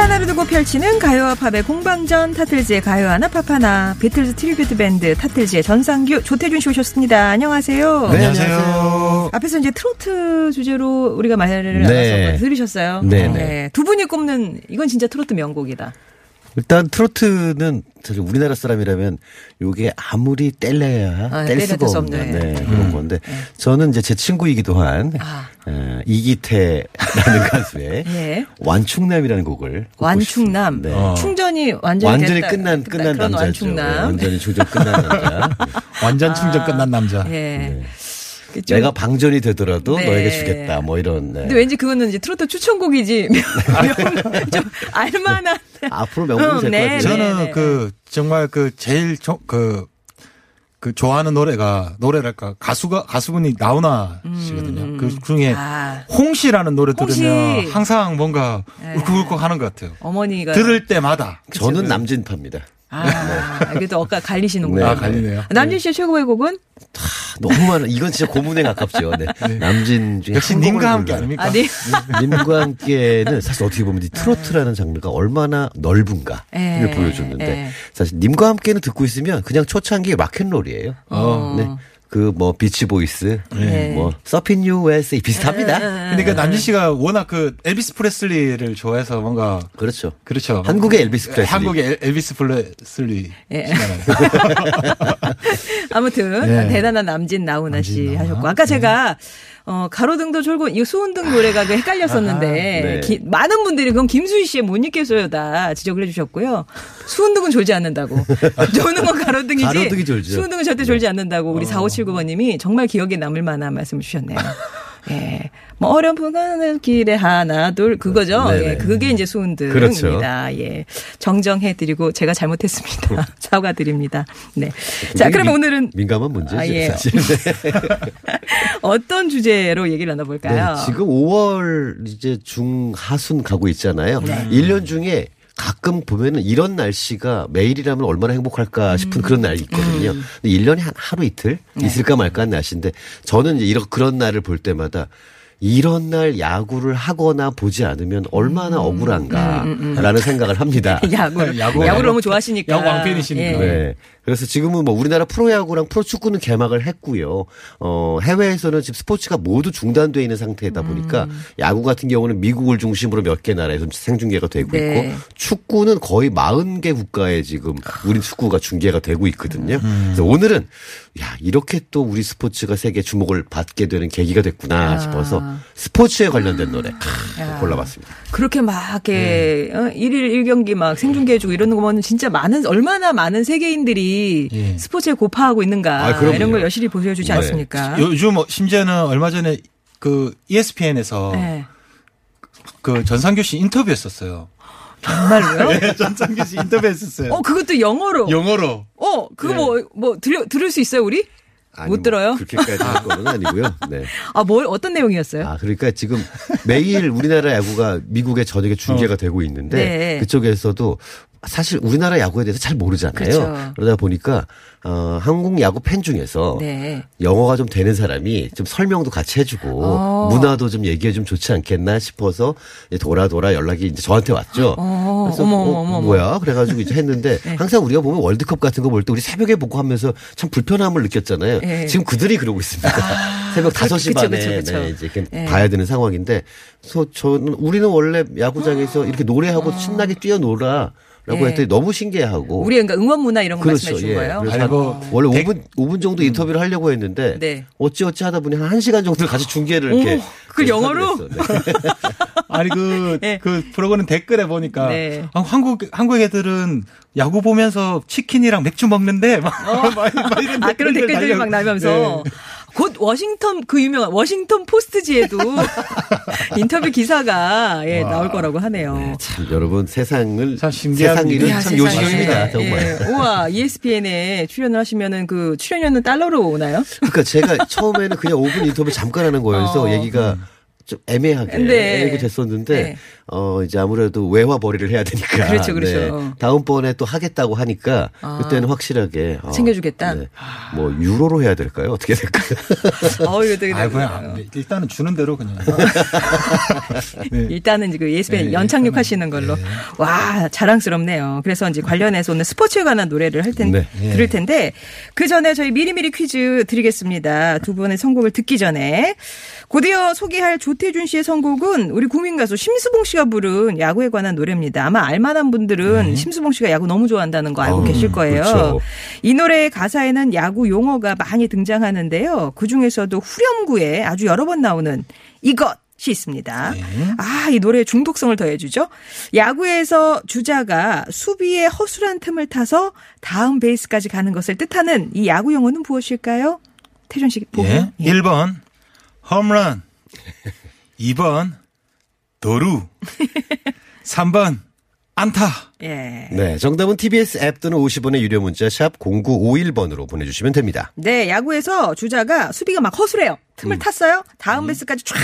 하나를 두고 펼치는 가요와 팝의 공방전 타틀즈의 가요 하나 팝 하나 비틀즈 tribute 밴드 타틀즈의 전상규 조태준 씨 오셨습니다. 안녕하세요. 네, 안녕하세요. 앞에서 이제 트로트 주제로 우리가 말을 네. 들으셨어요. 네, 네. 두 분이 꼽는 이건 진짜 트로트 명곡이다. 일단 트로트는 사실 우리나라 사람이라면 요게 아무리 뗄래야 아, 뗄 수가 없는. 네, 그런 건데 저는 이제 제 친구이기도 한 아. 에, 이기태라는 가수의 예. 완충남이라는 곡을 완충남. 네. 충전이 완전히 완전히 됐다. 끝난 끝난 남자죠. 완충남. 네, 완전히 충전 끝난 남자. 완전 충전 끝난 남자. 예. 그 좀- 내가 방전이 되더라도 네. 너에게 주겠다. 뭐 이런. 네. 근데 왠지 그거는 이제 트로트 추천곡이지. 명- 좀 알만한. 앞으로 명곡이 음, 될 네, 것 같아요. 저는 네, 네. 그 정말 그 제일 조, 그, 그 좋아하는 노래가 노래랄까 가수가 가수분이 나훈아 씨거든요. 그 중에 아. 홍시라는 노래 홍시. 들으면 항상 뭔가 네. 울컥울컥 하는 것 같아요. 어머니가. 들을 때마다 저는 남진파입니다. 아, 그래도 엇갈리시는구나. 네. 아 갈리네요. 남진 씨의 최고의 곡은? 너무 많아. 이건 진짜 고문에 가깝죠. 네. 남진 중에 역시 님과 함께. 아닙니까? 아, 네. 님과 함께는 사실 어떻게 보면 이 트로트라는 장르가 얼마나 넓은가를 예, 보여줬는데 예. 사실 님과 함께는 듣고 있으면 그냥 초창기 rock and roll이에요. 어. 네. 그 뭐 Beach Boys, 네. 뭐 Surfin' USA 비슷합니다. 근데 그 남진 씨가 워낙 그 엘비스 프레슬리를 좋아해서 뭔가 그렇죠. 그렇죠. 한국의 엘비스 프레슬리. 한국의 엘- 엘비스 프레슬리. 예. 아무튼 네. 대단한 남진 나훈아 씨. 하셨고 아까 제가 어 가로등도 졸고 이 수은등 노래가 그 헷갈렸었는데 네. 기- 많은 분들이 그럼 김수희 씨의 못 잊겠어요다 지적을 해주셨고요. 수은등은 졸지 않는다고. 조는 건 가로등이지. 가로등이 졸죠. 수은등은 절대 졸지 않는다고 우리 4579번님이 정말 기억에 남을 만한 말씀을 주셨네요. 예. 뭐 어렴풋 가는 길에 하나 둘 그거죠. 네네. 예. 그게 이제 수은등입니다. 그렇죠. 예. 정정해 드리고 제가 잘못했습니다. 사과드립니다. 네. 자, 민- 오늘은 민감한 문제죠. 아, 예. 사실. 네. 어떤 주제로 얘기를 나눠 볼까요? 네, 지금 5월 이제 중하순 가고 있잖아요. 네. 1년 중에 가끔 보면은 이런 날씨가 매일이라면 얼마나 행복할까 싶은 그런 날이 있거든요. 음. 근데 1년에 한 하루 이틀 네. 있을까 말까 하는 날씨인데 저는 이제 이런 그런 날을 볼 때마다 이런 날 야구를 하거나 보지 않으면 얼마나 억울한가라는 생각을 합니다. 야구, 야구. 야구 를 너무 좋아하시니까. 야구 왕팬이시니까. 네. 그래서 지금은 뭐 우리나라 프로야구랑 프로축구는 개막을 했고요. 어, 해외에서는 지금 스포츠가 모두 중단돼 있는 상태이다 보니까 음. 야구 같은 경우는 미국을 중심으로 몇 개 나라에서 생중계가 되고 네. 있고 축구는 거의 40개 국가에 지금 우리 축구가 중계가 되고 있거든요. 음. 그래서 오늘은 야, 이렇게 또 우리 스포츠가 세계 주목을 받게 되는 계기가 됐구나 아. 싶어서 스포츠에 관련된 노래 골라봤습니다. 그렇게 막 이렇게 어, 일일 일경기 막 생중계 해주고 이러는 거 보면 진짜 많은 얼마나 많은 세계인들이 예. 스포츠에 고파하고 있는가 아, 그럼요. 이런 걸 여실히 보여주지 네. 않습니까? 요즘 뭐 심지어는 얼마 전에 그 ESPN에서 네. 그 전상규 씨 인터뷰했었어요. 정말로요? 네, 전상규 씨 인터뷰했었어요. 어 그것도 영어로. 영어로. 어 그거 뭐뭐 들려 들을 수 있어요 우리? 아니, 못뭐 들어요? 그렇게까지 할 거는 아니고요. 네. 아 뭘 어떤 내용이었어요? 아, 그러니까 지금 매일 우리나라 야구가 미국의 저녁에 중계가 되고 있는데 네. 그쪽에서도 사실 우리나라 야구에 대해서 잘 모르잖아요. 그렇죠. 그러다 보니까 어, 한국 야구 팬 중에서 네. 영어가 좀 되는 사람이 좀 설명도 같이 해주고 어. 문화도 좀 얘기해 주면 좋지 않겠나 싶어서 이제 돌아 돌아 연락이 이제 저한테 왔죠. 어, 그래서 어머, 어, 어머, 어머. 뭐야? 그래가지고 이제 했는데 항상 우리가 보면 월드컵 같은 거 볼 때 우리 새벽에 보고 하면서 참 불편함을 느꼈잖아요. 예. 지금 그들이 그러고 있습니다. 새벽 그- 5시 그쵸, 반에 그쵸, 그쵸. 네, 이제 이렇게 예. 봐야 되는 상황인데 그래서 저는 우리는 원래 야구장에서 이렇게 노래하고 신나게 뛰어놀아 라고 예. 했더니 너무 신기해하고. 우리 그러니까 응원 문화 이런 거 그렇죠. 말씀해 준 예. 거예요. 그래서 한뭐 원래 백- 5분, 5분 정도 인터뷰를 하려고 했는데 네. 어찌어찌 하다 보니 한 1시간 정도 같이 중계를 이렇게. 어머, 그걸 영어로? 네. 아니 그, 예. 그 프로그램 댓글에 보니까 네. 아, 한국 한국 애들은 야구 보면서 치킨이랑 맥주 먹는데 막, 막, 막 이런 아, 그런 댓글들이 달려- 막 나면서. 네. 곧 워싱턴 그 유명한 워싱턴 포스트지에도 인터뷰 기사가 예, 나올 거라고 하네요. 참 여러분 세상을 참 신기합니다. 세상 일은 참 세상에. 요식입니다 정말. 예. 우와, ESPN에 출연을 하시면은 그 출연료는 달러로 오나요? 그러니까 제가 처음에는 그냥 5분 인터뷰 잠깐 하는 거여서 어. 얘기가 좀 애매하게 네. 이렇게 됐었는데 네. 어 이제 아무래도 외화 벌이를 해야 되니까 그렇죠, 그렇죠. 다음번에 또 하겠다고 하니까 아. 그때는 확실하게 어, 챙겨주겠다? 네. 뭐 유로로 해야 될까요? 어떻게 될까요? 어, 이거 되게 아 그냥 일단은 주는 대로 그냥. 네. 일단은 그 ESPN 네, 연착륙 하시는 걸로. 네. 와, 자랑스럽네요. 그래서 이제 관련해서 오늘 스포츠에 관한 노래를 할 텐데, 네. 들을 텐데, 그 전에 저희 미리미리 퀴즈 드리겠습니다. 두 분의 선곡을 듣기 전에. 곧이어 소개할 조태준 씨의 선곡은 우리 국민 가수 심수봉 씨가 부른 야구에 관한 노래입니다. 아마 알만한 분들은 심수봉 씨가 야구 너무 좋아한다는 거 알고 어, 계실 거예요. 그렇죠. 이 노래의 가사에는 야구 용어가 많이 등장하는데요. 그 중에서도 후렴구에 아주 여러 번 나오는 이것. 이 있습니다. 아, 이 노래의 중독성을 더해주죠. 야구에서 주자가 수비의 허술한 틈을 타서 다음 베이스까지 가는 것을 뜻하는 이 야구 용어는 무엇일까요? 태준 씨 보고. 예. 1번 홈런 2번 도루 3번 안타 예. 네, 정답은 TBS 앱 또는 50원의 유료 문자 샵 0951번으로 보내주시면 됩니다. 네, 야구에서 주자가 수비가 막 허술해요. 틈을 탔어요. 다음 베이스까지 쫙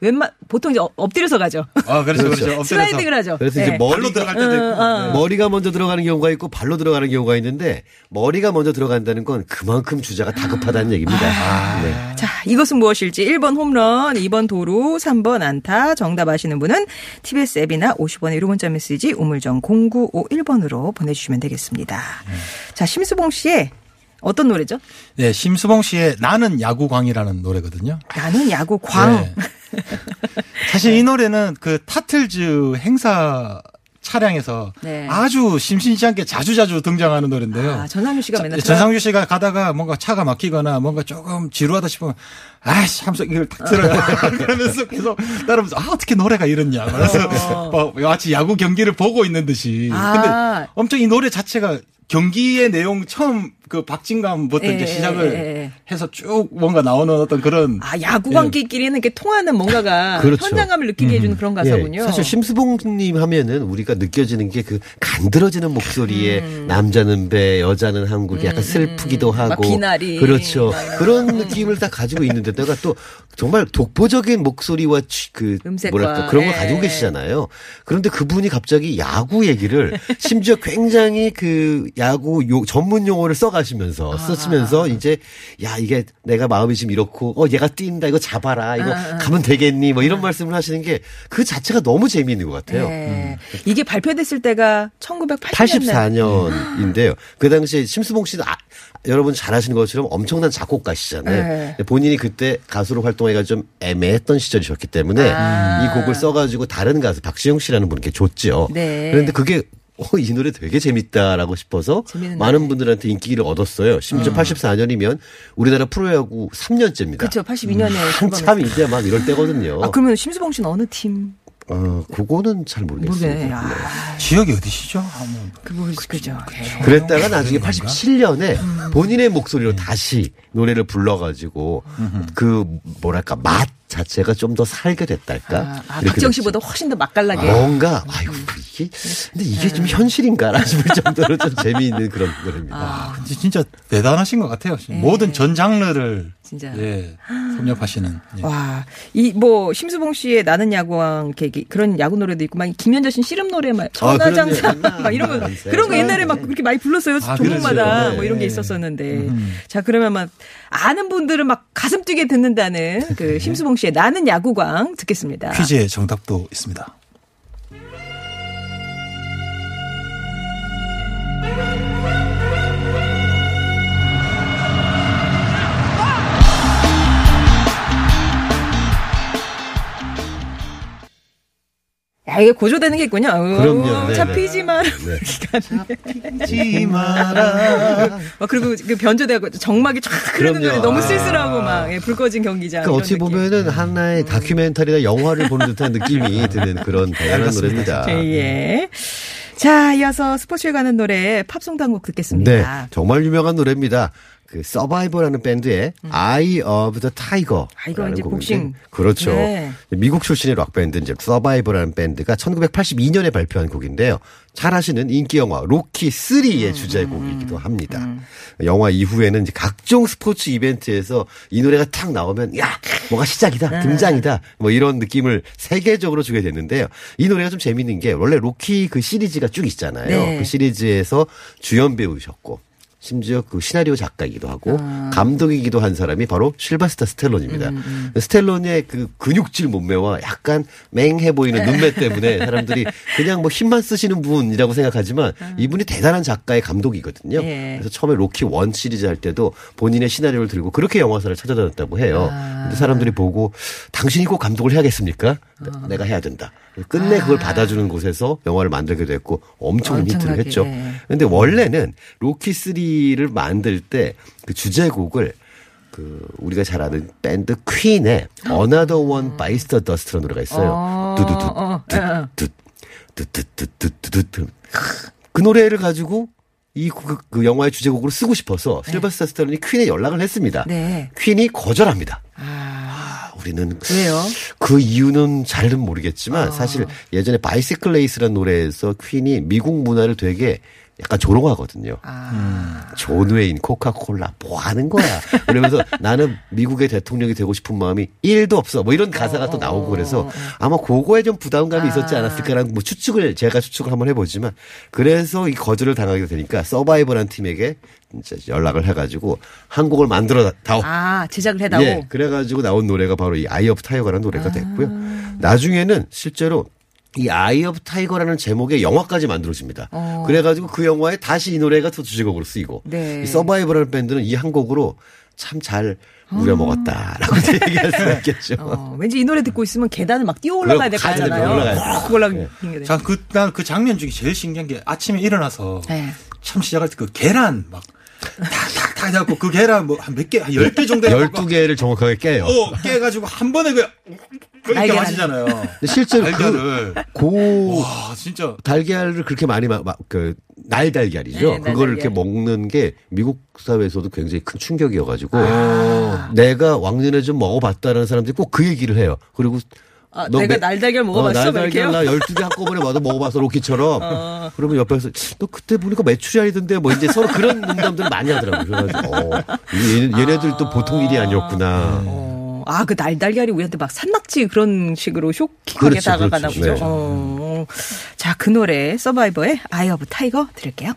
웬만 보통 이제 엎- 엎드려서 가죠. 아 그렇죠 그렇죠, 엎드려서. 슬라이딩을 하죠. 그래서 네. 이제 발로 머리가 들어갈 때도 있고 네. 머리가 먼저 들어가는 경우가 있고 발로 들어가는 경우가 있는데 머리가 먼저 들어간다는 건 그만큼 주자가 다급하다는 얘기입니다. 아. 네. 자, 이것은 무엇일지 1번 홈런, 2번 도루, 3번 안타. 정답 아시는 분은 TBS 앱이나 50원의 유료 문자 메시지 우물정 0951번으로 보내주시면 되겠습니다. 자, 심수봉 씨의 어떤 노래죠? 네, 심수봉 씨의 나는 야구광이라는 노래거든요. 나는 야구 광. 네. 사실 이 노래는 그 타틀즈 행사 차량에서 네. 아주 심심치 않게 자주자주 등장하는 노래인데요. 아, 전상규 씨가 맨날 전상규 씨가 가다가 뭔가 차가 막히거나 뭔가 조금 지루하다 싶으면 아이씨 하면서 이걸 탁 들어요. 그러면서 계속 따라면서 아 어떻게 노래가 이렇냐. 그래서 뭐 마치 야구 경기를 보고 있는 듯이. 아. 근데 엄청 이 노래 자체가 경기의 내용 처음 그 박진감부터 예, 이제 예, 시작을 예, 예. 해서 쭉 뭔가 나오는 어떤 그런 아, 야구광끼리는 이렇게 통하는 뭔가가 그렇죠. 현장감을 느끼게 해주는 그런 가사군요. 예, 사실 심수봉님 하면은 우리가 느껴지는 게 그 간드러지는 목소리에 남자는 배, 여자는 한국 이렇게 약간 슬프기도 하고 음. 비나리. 그렇죠. 막 이런 그런 느낌을 다 가지고 있는데 내가 또 정말 독보적인 목소리와 취- 그 음색과, 뭐랄까 그런 걸 예. 가지고 계시잖아요. 그런데 그분이 갑자기 야구 얘기를 심지어 굉장히 그 야구 요, 전문 용어를 써가시면서 쓰시면서 이제 야 이게 내가 마음이 지금 이렇고 어 얘가 뛴다 이거 잡아라 이거 가면 되겠니 뭐 이런 말씀을 하시는 게 그 자체가 너무 재미있는 것 같아요. 네. 이게 발표됐을 때가 1984년. 84년인데요. 그 당시에 심수봉 씨는 아, 여러분 잘 아시는 것처럼 엄청난 작곡가시잖아요. 네. 본인이 그때 가수로 활동해가 좀 애매했던 시절이셨기 때문에 아. 이 곡을 써가지고 다른 가수 박시영 씨라는 분께 줬죠. 네. 그런데 그게 어, 이 노래 되게 재밌다라고 싶어서 많은 노래. 분들한테 인기를 얻었어요. 심지어 84년이면 우리나라 프로야구 3년째입니다. 그렇죠. 82년에 한참 이제 막 이럴 때거든요. 아, 그러면 심수봉 씨는 어느 팀? 어, 그거는 잘 모르겠어요. 모르겠네. 아, 지역이 어디시죠? 한번 그, 뭐, 그죠. 예. 그랬다가 나중에 87년에 본인의 목소리로 다시 노래를 불러가지고 그 뭐랄까 맛 자체가 좀 더 살게 됐달까. 아, 아, 박정. 씨보다 훨씬 더 맛깔나게. 뭔가 아이고 이게 근데 이게 좀 현실인가라 싶을 정도로 좀 재미있는 그런 노래입니다. 아, 근데 진짜 대단하신 것 같아요. 모든 전 장르를 진짜. 예, 섭렵하시는. 예. 와, 이 뭐 심수봉 씨의 나는 야구왕 계기 그런 야구 노래도 있고 막 김현자 씨 씨름 노래 막 아, 천하장사 그럼요. 막 이런 거 옛날에. 그런 거 옛날에 막 그렇게 많이 불렀어요 아, 종목마다 그렇죠. 뭐 이런 게 네. 있었었는데 자 그러면 막 아는 분들은 막 가슴 뛰게 듣는다는 그 심수봉 씨의 나는 야구광 듣겠습니다. 퀴즈의 정답도 있습니다. 야, 이게 고조되는 게 있군요. 어, 그럼요. 네네. 잡히지 마라. 네. 지 마라. 막 그리고 그 변조되고 정막이 쫙 흐르는. 노래 너무 아. 쓸쓸하고 막 예, 불 꺼진 경기장. 그러니까 어찌 느낌. 보면은 하나의 다큐멘터리나 영화를 보는 듯한 느낌이 드는 그런 다양한. 노래입니다. 예. 자, 이어서 스포츠에 관한 노래 팝송 한 곡 듣겠습니다. 네, 정말 유명한 노래입니다. 그 서바이버라는 밴드의 Eye of the Tiger. 아, 이거 이제 복싱. 그렇죠. 네. 미국 출신의 록 밴드 이제 서바이버라는 밴드가 1982년에 발표한 곡인데요. 잘 아시는 인기 영화 로키 음, 3의 주제곡이기도 합니다. 영화 이후에는 이제 각종 스포츠 이벤트에서 이 노래가 탁 나오면 야 뭐가 시작이다 네. 등장이다 뭐 이런 느낌을 세계적으로 주게 됐는데요. 이 노래가 좀 재밌는 게 원래 로키 그 시리즈가 쭉 있잖아요. 네. 그 시리즈에서 주연 배우셨고 심지어 그 시나리오 작가이기도 하고 아. 감독이기도 한 사람이 바로 실베스타 스텔론입니다. 음, 스텔론의 그 근육질 몸매와 약간 맹해 보이는 눈매 때문에 사람들이 그냥 뭐 힘만 쓰시는 분이라고 생각하지만 이분이 대단한 작가에 감독이거든요. 아. 예. 그래서 처음에 로키 one 시리즈 할 때도 본인의 시나리오를 들고 그렇게 영화사를 찾아다녔다고 해요. 아. 근데 사람들이 보고 당신이 꼭 감독을 해야겠습니까? 네, 아. 내가 해야 된다. 끝내 그걸 받아주는 곳에서 영화를 만들게 됐고 엄청 히트를 했죠. 네. 근데 원래는 로키 3를 만들 때 그 주제곡을 그 우리가 잘 아는 밴드 퀸의 Another One Bites the Dust라는 노래가 있어요. 어, 두두두 어, 어. 두두두두두두두 그 노래를 가지고 이 그, 그 영화의 주제곡으로 쓰고 싶어서 실버스타 스타론이 퀸에 연락을 했습니다. 네. 퀸이 거절합니다. 아, 아, 우리는 왜요? 그 이유는 잘은 모르겠지만 아. 사실 예전에 Bicycle Race라는 노래에서 퀸이 미국 문화를 되게 약간 조롱하거든요. 아. 존 웨인, 코카콜라, 뭐 하는 거야. 그러면서 나는 미국의 대통령이 되고 싶은 마음이 1도 없어. 뭐 이런 가사가 또 나오고 그래서 아마 그거에 좀 부담감이 있었지 않았을까라는 뭐 추측을, 제가 추측을 한번 해보지만 그래서 이 거절을 당하게 되니까 서바이버란 팀에게 이제 연락을 해가지고 한 곡을 만들어 다오. 아, 제작을 해다오. 예, 그래가지고 나온 노래가 바로 이 Eye of Tiger라는 노래가 됐고요. 나중에는 실제로 이 Eye of Tiger라는 제목의 영화까지 만들어집니다. 어. 그래가지고 그 영화에 다시 이 노래가 또 주제곡으로 쓰이고 네. 이 서바이버라는 밴드는 이 한 곡으로 참잘 우려 먹었다라고 얘기할 수 있겠죠. 어, 왠지 이 노래 듣고 있으면 계단을 막 뛰어 올라가야 될거 가야 되죠. 아잖아요. 올라가야죠. 그걸로 네. 네. 자, 그, 난그 장면 중에 제일 신기한 게 아침에 일어나서 네. 참 시작할 때 그 계란 막 탁탁탁 해갖고 그 계란 뭐 한 몇 개, 한 10개 정도 해갖고 12개를 정확하게 깨요. 어, 깨가지고 한 번에 그, 그렇게 마시잖아요. 근데 실제로 그 달걀을. 고 와, 진짜. 달걀을 그렇게 많이 마, 마- 그 날달걀이죠. 네, 그거를 이렇게. 먹는 게 미국 사회에서도 굉장히 큰 충격이어가지고 아. 내가 왕년에 좀 먹어봤다라는 사람들이 꼭 그 얘기를 해요. 그리고 아, 너 내가 매- 날달걀 먹어봤어? 어, 막 날달걀 이렇게요? 나 12개 한꺼번에 와도 먹어봤어 로키처럼. 어. 그러면 옆에서 너 그때 보니까 메추리알이던데 뭐 이제 서로 그런 농담들을 많이 하더라고요. 그래가지고 어, 얘, 얘네들도 보통 일이 아니었구나. 어, 아, 그 날달걀이 우리한테 막 산낙지 그런 식으로 쇼킹하게 그렇죠, 다가가나 그렇죠. 보죠. 네. 어. 자, 그 노래 서바이버의 Eye of Tiger 들을게요.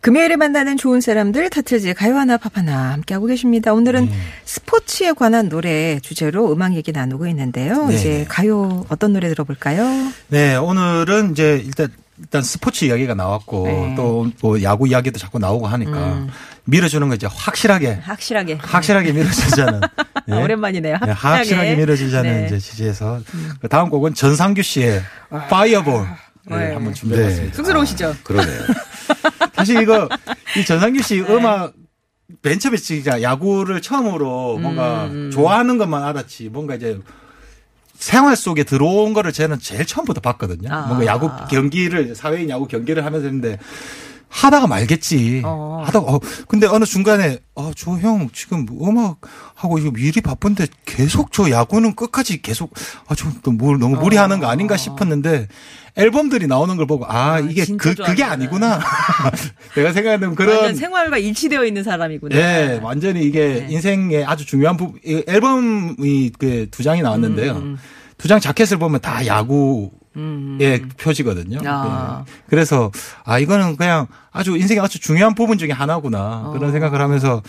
금요일에 만나는 좋은 사람들 타틀즈의 가요 하나 팝 하나 함께하고 계십니다. 오늘은 네. 스포츠에 관한 노래 주제로 음악 얘기 나누고 있는데요. 네. 이제 가요 어떤 노래 들어볼까요? 네, 오늘은 이제 일단 일단 스포츠 이야기가 나왔고 네. 또뭐 야구 이야기도 자꾸 나오고 하니까 밀어주는 거 이제 확실하게 확실하게. 확실하게 밀어주자는 아, 오랜만이네요. 네, 확실하게. 확실하게 밀어주자는 네. 음. 이제 취지에서 그 다음 곡은 전상규 씨의 파이어볼 을 네. 한번 준비해봤습니다. 쑥스러우시죠? 그러네요. 사실 이거 이 전상규 씨 음악 맨 처음에 진짜 야구를 처음으로 뭔가 음, 좋아하는 것만 알았지 뭔가 이제 생활 속에 들어온 거를 저는 제일 처음부터 봤거든요. 아. 뭔가 야구 경기를 사회인 야구 경기를 하면서 했는데 하다가 말겠지. 어. 하다가 어 근데 어느 중간에 아 저 형 지금 음악 하고 이거 일이 바쁜데 계속 저 야구는 끝까지 계속 아저또뭘 너무 무리하는 거 아닌가 싶었는데 앨범들이 나오는 걸 보고 아, 아, 이게 그 그게 좋아하는구나. 아니구나. 내가 생각하는 그런 완전 생활과 일치되어 있는 사람이구나. 예, 완전히 이게 네. 인생의 아주 중요한 부분. 이 앨범이 그 두 장이 나왔는데요. 음, 두장 자켓을 보면 다 야구 의 표지거든요. 아. 예. 그래서 아 이거는 그냥 아주 인생의 아주 중요한 부분 중에 하나구나 어. 그런 생각을 하면서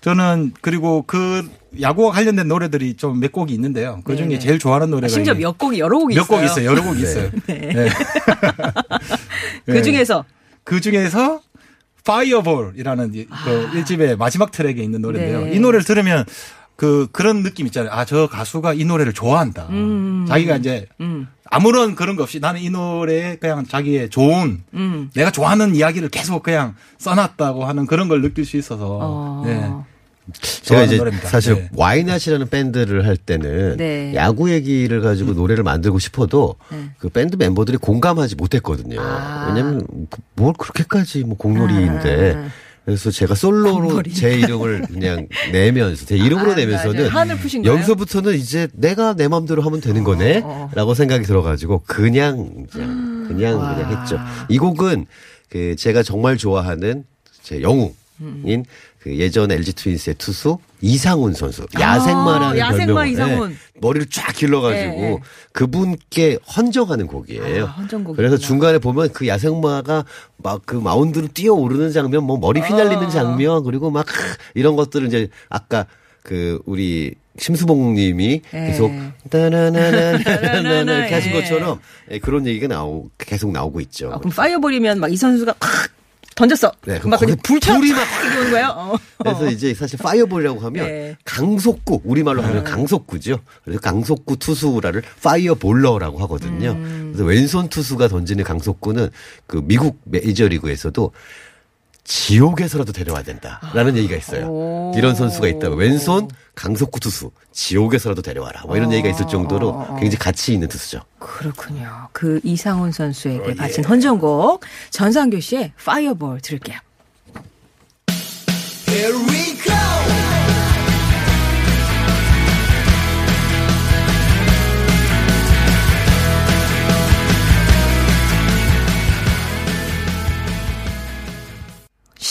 저는 그리고 그 야구와 관련된 노래들이 좀 몇 곡이 있는데요. 그 중에 네. 제일 좋아하는 노래가 심지어 이게 몇 곡이 여러 곡이 몇 있어요. 곡 있어요. 여러 곡 있어요. 네. 그 중에서 그 중에서 Fireball이라는 이- 그 1집의 마지막 트랙에 있는 노래인데요. 아. 네. 이 노래를 들으면 그 그런 느낌 있잖아요. 아, 저 가수가 이 노래를 좋아한다. 자기가 이제 음. 아무런 그런 거 없이 나는 이 노래에 그냥 자기의 좋은 음. 내가 좋아하는 이야기를 계속 그냥 써놨다고 하는 그런 걸 느낄 수 있어서 어. 네. 제가 이제 노래입니다. 사실 네. 와이낫이라는 밴드를 할 때는 네. 야구 얘기를 가지고 노래를 만들고 싶어도 네. 그 밴드 멤버들이 공감하지 못했거든요. 아. 왜냐면 그- 뭘 그렇게까지 뭐 공놀이인데 아. 그래서 제가 솔로로 공놀이. 제 이름을 그냥 내면서 제 이름으로 아, 내면서는? 여기서부터는 이제 내가 내 마음대로 하면 되는 어, 거네라고 생각이 들어가지고 그냥 그냥 그냥 와. 그냥 했죠. 이 곡은 그 제가 정말 좋아하는 제 영웅인 음. 그 예전 LG 트윈스의 투수 이상훈 선수 야생마라는 아, 야생마 별명을, 이상훈. 네, 머리를 쫙 길러가지고 네, 네. 그분께 헌정하는 곡이에요. 아, 헌정곡이구나. 그래서 중간에 보면 그 야생마가 막 그 마운드로 뛰어오르는 장면, 뭐 머리 휘날리는 아. 장면, 그리고 막 이런 것들을 이제 아까 그 우리 심수봉님이 네. 계속 따나나나나나나 이렇게 하신 예. 것처럼 예, 그런 얘기가 나오 계속 나오고 있죠. 아, 그럼 fireball이면 막 이 선수가 팍 던졌어. 네, 막 거기 불 쳐. 불이 막 오는 거예요. 어. 그래서 이제 사실 fireball이라고 하면 네. 강속구 우리말로 하면 강속구죠. 그래서 강속구 투수라를 fireballer라고 하거든요. 음. 그래서 왼손 투수가 던지는 강속구는 그 미국 메이저리그에서도 지옥에서라도 데려와야 된다라는 얘기가 있어요. 아. 오. 이런 선수가 있다고 왼손 강속구 투수 지옥에서라도 데려와라. 뭐 이런 얘기가 있을 정도로 굉장히 가치 있는 투수죠. 그렇군요. 그 이상훈 선수에게 어, 예. 바친 헌정곡 전상규 씨의 파이어볼 들을게요.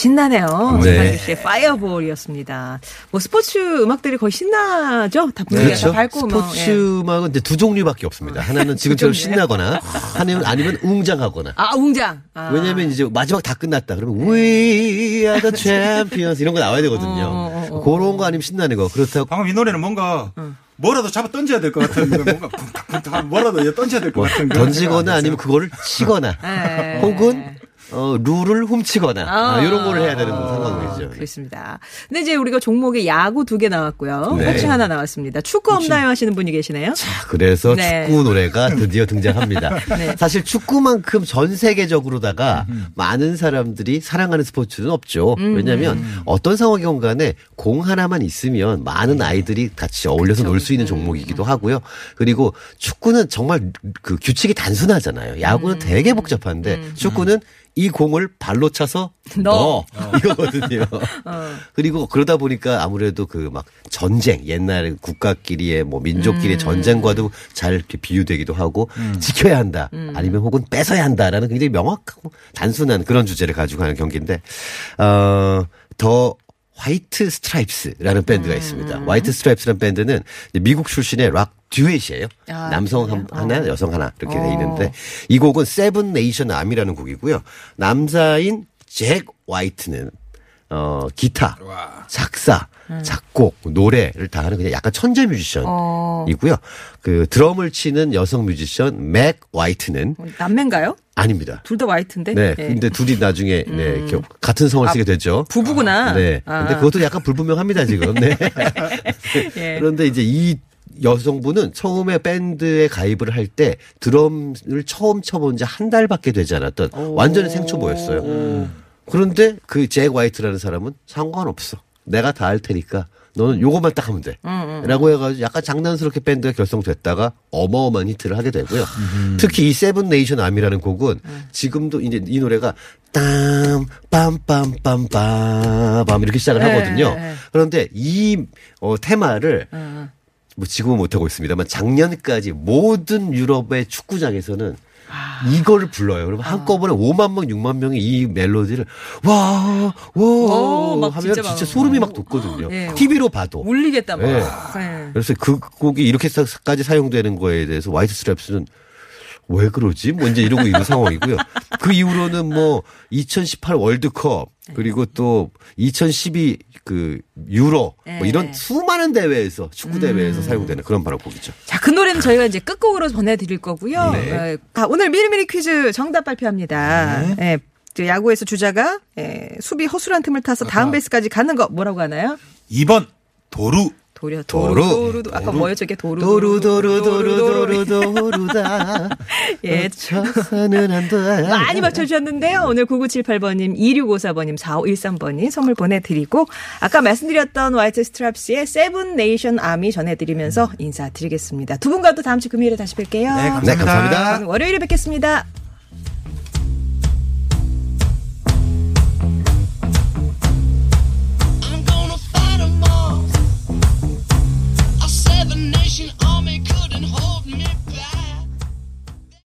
신나네요. 네. 전상규 씨의 파이어볼이었습니다. 뭐 스포츠 음악들이 거의 신나죠? 다 분위기가 그렇죠. 다 밝고 뭐, 스포츠 예. 음악은 이제 두 종류밖에 없습니다. 하나는 지금처럼? 신나거나 아니면 아니면 웅장하거나. 아 웅장. 아. 왜냐면 이제 마지막 다 끝났다. 그러면 We are the champions 이런 거 나와야 되거든요. 어, 어, 어, 그런 거 아니면 신나는 거. 그렇다고 방금 이 노래는 뭔가 뭐라도 잡아 던져야 될 것 같은 그 뭔가 뭐라도 이제 던져야 될것뭐 같은 그런 던지거나 아니면 그거를 치거나 네. 혹은 어, 룰을 훔치거나 아, 이런 걸 해야 되는 아, 상황이죠. 그렇습니다. 근데 이제 우리가 종목에 야구 두 개 나왔고요. 네. 복싱 하나 나왔습니다. 축구 없나요 하시는 분이 계시네요. 자, 그래서 네. 축구 노래가 드디어 등장합니다. 네. 사실 축구만큼 전 세계적으로다가 많은 사람들이 사랑하는 스포츠는 없죠. 음. 왜냐하면 어떤 상황이건 간에 공 하나만 있으면 많은 아이들이 같이 어울려서 놀 수 있는 종목이기도 하고요. 그리고 축구는 정말 그 규칙이 단순하잖아요. 야구는 되게 복잡한데 축구는 이 공을 발로 차서 넣어. 넣어, 이거거든요. 그리고 그러다 보니까 아무래도 그 막 전쟁 옛날에 국가끼리의 뭐 민족끼리의 전쟁과도 잘 이렇게 비유되기도 하고 지켜야 한다. 아니면 혹은 뺏어야 한다라는 굉장히 명확하고 단순한 그런 주제를 가지고 하는 경기인데 어 The White Stripes라는 밴드가 있습니다. White Stripes라는 밴드는 미국 출신의 락 듀엣이에요. 아, 남성? 한, 하나, 어. 여성 하나 이렇게 어. 돼 있는데 이 곡은 Seven Nation Army라는 곡이고요. 남자인 잭 화이트는 어 기타, 작사, 작곡, 노래를 다 하는 그냥 약간 천재 어. 뮤지션이고요. 그 드럼을 치는 여성 뮤지션 멕 화이트는 남매인가요? 아닙니다. 둘다 화이트인데. 네, 예. 근데 둘이 나중에 네, 겨- 같은 성을 쓰게 되죠. 부부구나. 네. 아. 근데 그것도 약간 불분명합니다, 지금. 네. 예. 그런데 이제 이 여성분은 처음에 밴드에 가입을 할 때 드럼을 처음 쳐본 지 한 달밖에 되지 않았던 완전히 생초보였어요. 그런데 그 잭 화이트라는 사람은 상관없어. 내가 다 할 테니까 너는 요것만 딱 하면 돼. 라고 해가지고 약간 장난스럽게 밴드가 결성됐다가 어마어마한 히트를 하게 되고요. 특히 이 Seven Nation Army라는 곡은 지금도 이제 이 노래가 땀, 빰빰빰빰빰 이렇게 시작을 네, 하거든요. 네. 그런데 이 어, 테마를 어. 뭐 지금은 못하고 있습니다만 작년까지 모든 유럽의 축구장에서는 아. 이거를 불러요. 그러면 한꺼번에 5만 명, 6만 명이 이 멜로디를 와, 오, 와막 하면 진짜 진짜, 막 소름이 막 돋거든요. 네. TV로 봐도. 울리겠다 뭐. 네. 네. 그래서 그 곡이 이렇게까지 사용되는 거에 대해서 화이트 스트랩스는 왜 그러지? 뭐 이제 이러고 있는 상황이고요. 그 이후로는 뭐 2018 월드컵 그리고 또 2012 그 유로 뭐 네. 이런 수많은 대회에서 축구 대회에서 사용되는 그런 발언곡이죠. 자, 그 노래는 저희가 이제 끝곡으로 전해드릴 거고요. 네. 어, 아, 오늘 미리미리 퀴즈 정답 발표합니다. 예, 저 야구에서 주자가 예, 수비 허술한 틈을 타서 다음 베이스까지 가는 거 뭐라고 하나요? 2번 도루. 도려 도루. 도루 도루 아까 뭐였죠? 이게 도루 도루 도루 도루 도루 도루다. 예. 안 돼. 많이 맞춰주셨는데요. 오늘 9978번님, 2654번님, 4513번님 선물 보내드리고, 아까 말씀드렸던 White Stripes의 Seven Nation Army 전해드리면서 인사드리겠습니다. 두 분과도 다음 주 금요일에 다시 뵐게요. 네, 네, 감사합니다. 월요일에 뵙겠습니다. she